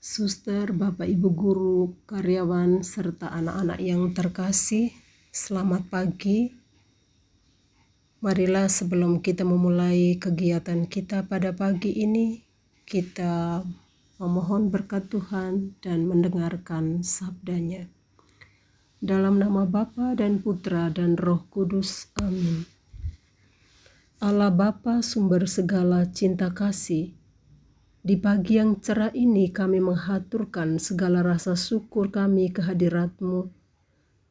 suster, bapak, ibu guru, karyawan, serta anak-anak yang terkasih, selamat pagi. Marilah sebelum kita memulai kegiatan kita pada pagi ini, kita memohon berkat Tuhan dan mendengarkan sabdanya. Dalam nama Bapa dan Putra dan Roh Kudus. Amin. Allah Bapa sumber segala cinta kasih, di pagi yang cerah ini kami menghaturkan segala rasa syukur kami kehadiratmu,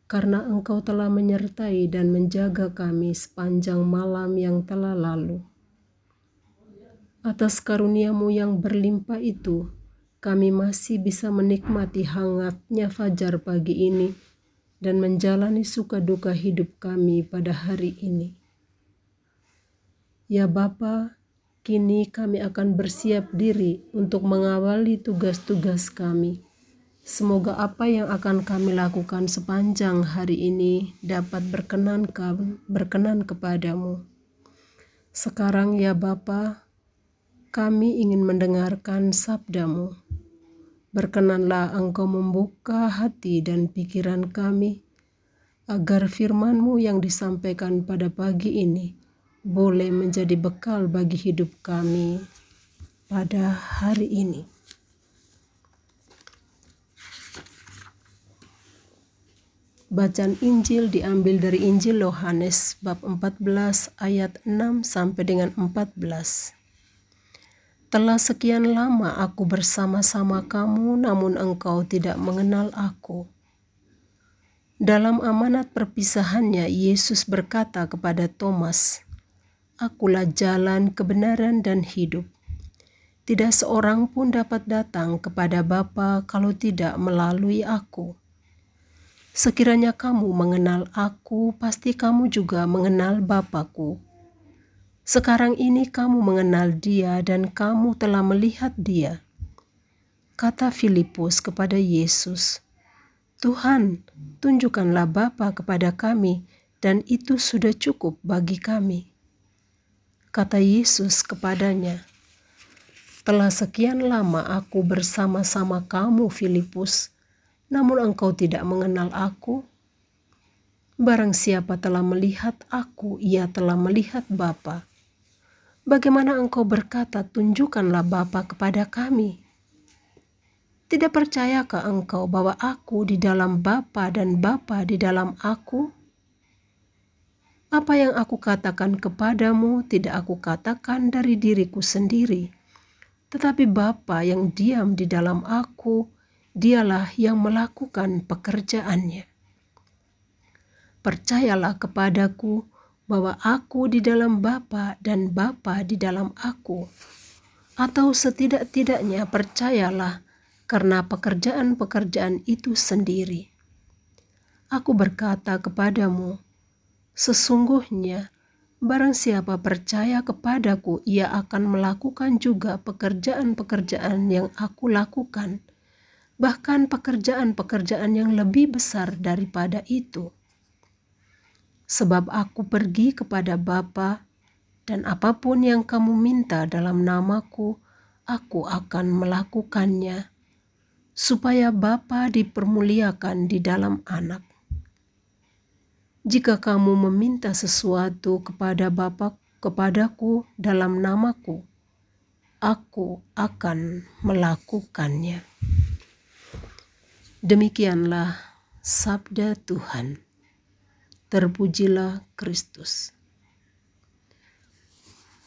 karena Engkau telah menyertai dan menjaga kami sepanjang malam yang telah lalu. Atas karuniamu yang berlimpah itu, kami masih bisa menikmati hangatnya fajar pagi ini dan menjalani suka duka hidup kami pada hari ini. Ya Bapa, Kini kami akan bersiap diri untuk mengawali tugas-tugas kami. Semoga apa yang akan kami lakukan sepanjang hari ini dapat berkenan, berkenan kepadamu. Sekarang ya Bapa, kami ingin mendengarkan sabdamu. Berkenanlah Engkau membuka hati dan pikiran kami, agar firmanmu yang disampaikan pada pagi ini boleh menjadi bekal bagi hidup kami pada hari ini. Bacaan Injil diambil dari Injil Yohanes bab 14 ayat 6 sampai dengan 14. Telah sekian lama aku bersama-sama kamu namun engkau tidak mengenal aku. Dalam amanat perpisahannya Yesus berkata kepada Thomas, Akulah jalan, kebenaran, dan hidup. Tidak seorang pun dapat datang kepada Bapa kalau tidak melalui aku. Sekiranya kamu mengenal aku, pasti kamu juga mengenal Bapakku. Sekarang ini kamu mengenal dia dan kamu telah melihat dia. Kata Filipus kepada Yesus, Tuhan, tunjukkanlah Bapa kepada kami, dan itu sudah cukup bagi kami. Kata Yesus kepadanya, "Telah sekian lama aku bersama-sama kamu, Filipus, namun engkau tidak mengenal aku. Barang siapa telah melihat aku, ia telah melihat Bapa. Bagaimana engkau berkata, 'Tunjukkanlah Bapa kepada kami'?" Tidak percayakah engkau bahwa aku di dalam Bapa dan Bapa di dalam aku? Apa yang aku katakan kepadamu tidak aku katakan dari diriku sendiri, tetapi Bapa yang diam di dalam aku, dialah yang melakukan pekerjaannya. Percayalah kepadaku bahwa aku di dalam Bapa dan Bapa di dalam aku. Atau setidak-tidaknya percayalah karena pekerjaan-pekerjaan itu sendiri. Aku berkata kepadamu, Sesungguhnya, barang siapa percaya kepadaku, ia akan melakukan juga pekerjaan-pekerjaan yang aku lakukan, bahkan pekerjaan-pekerjaan yang lebih besar daripada itu. Sebab aku pergi kepada Bapa, dan apa pun yang kamu minta dalam namaku, aku akan melakukannya, supaya Bapa dipermuliakan di dalam anak. Jika kamu meminta sesuatu kepada Bapa kepadaku dalam namaku, aku akan melakukannya. Demikianlah sabda Tuhan. Terpujilah Kristus.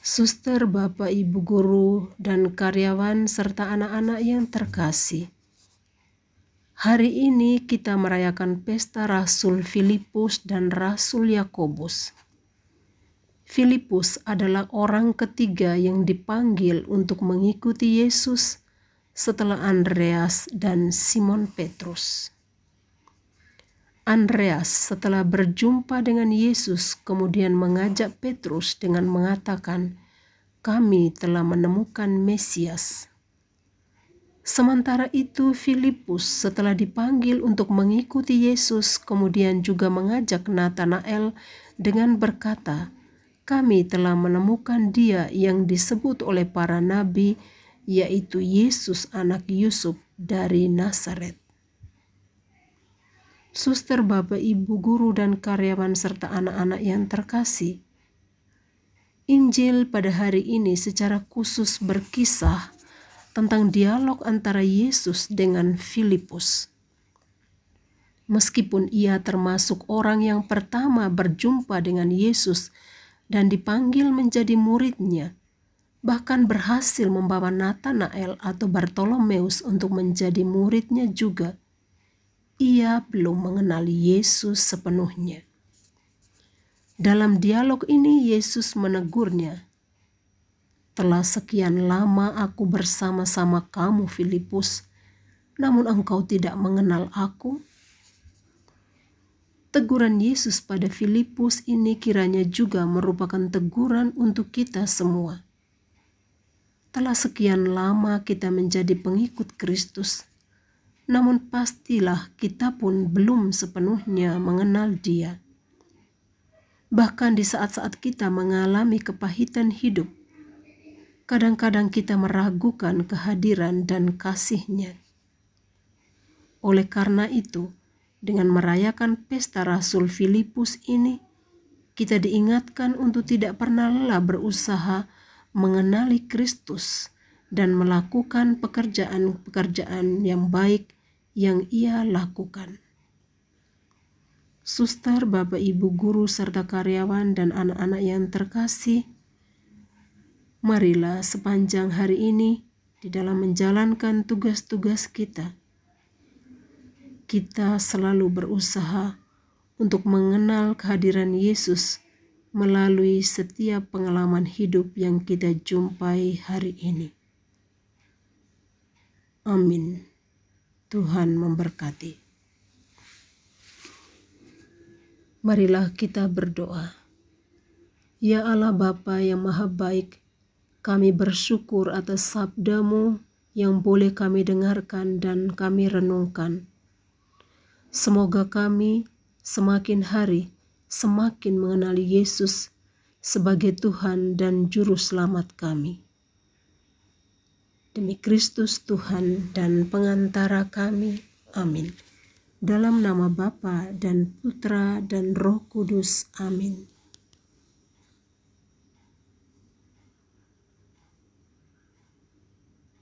Suster, Bapak, Ibu guru, dan karyawan serta anak-anak yang terkasih. Hari ini kita merayakan pesta Rasul Filipus dan Rasul Yakobus. Filipus adalah orang ketiga yang dipanggil untuk mengikuti Yesus setelah Andreas dan Simon Petrus. Andreas setelah berjumpa dengan Yesus kemudian mengajak Petrus dengan mengatakan, "Kami telah menemukan Mesias." Sementara itu, Filipus setelah dipanggil untuk mengikuti Yesus, kemudian juga mengajak Nathanael dengan berkata, "Kami telah menemukan Dia yang disebut oleh para nabi, yaitu Yesus, anak Yusuf dari Nazaret. Suster, Bapak, Ibu, guru, dan karyawan, serta anak-anak yang terkasih, Injil pada hari ini secara khusus berkisah tentang dialog antara Yesus dengan Filipus. Meskipun ia termasuk orang yang pertama berjumpa dengan Yesus dan dipanggil menjadi muridnya, bahkan berhasil membawa Nathanael atau Bartolomeus untuk menjadi muridnya juga ia belum mengenali Yesus sepenuhnya. Dalam dialog ini, Yesus menegurnya, "Telah sekian lama aku bersama-sama kamu, Filipus, namun engkau tidak mengenal Aku." Teguran Yesus pada Filipus ini kiranya juga merupakan teguran untuk kita semua. Telah sekian lama kita menjadi pengikut Kristus namun pastilah kita pun belum sepenuhnya mengenal Dia. Bahkan di saat-saat kita mengalami kepahitan hidup, kadang-kadang kita meragukan kehadiran dan kasihnya. Oleh karena itu, dengan merayakan pesta Rasul Filipus ini, kita diingatkan untuk tidak pernah lelah berusaha mengenali Kristus dan melakukan pekerjaan-pekerjaan yang baik yang ia lakukan. Suster, Bapak, Ibu, guru, serta karyawan dan anak-anak yang terkasih, marilah sepanjang hari ini di dalam menjalankan tugas-tugas kita, kita selalu berusaha untuk mengenal kehadiran Yesus melalui setiap pengalaman hidup yang kita jumpai hari ini. Amin. Tuhan memberkati. Marilah kita berdoa. Ya Allah Bapa yang Maha Baik, kami bersyukur atas sabdamu yang boleh kami dengarkan dan kami renungkan. Semoga kami semakin hari semakin mengenali Yesus sebagai Tuhan dan Juru Selamat kami. Demi Kristus Tuhan dan pengantara kami. Amin. Dalam nama Bapa dan Putra dan Roh Kudus. Amin.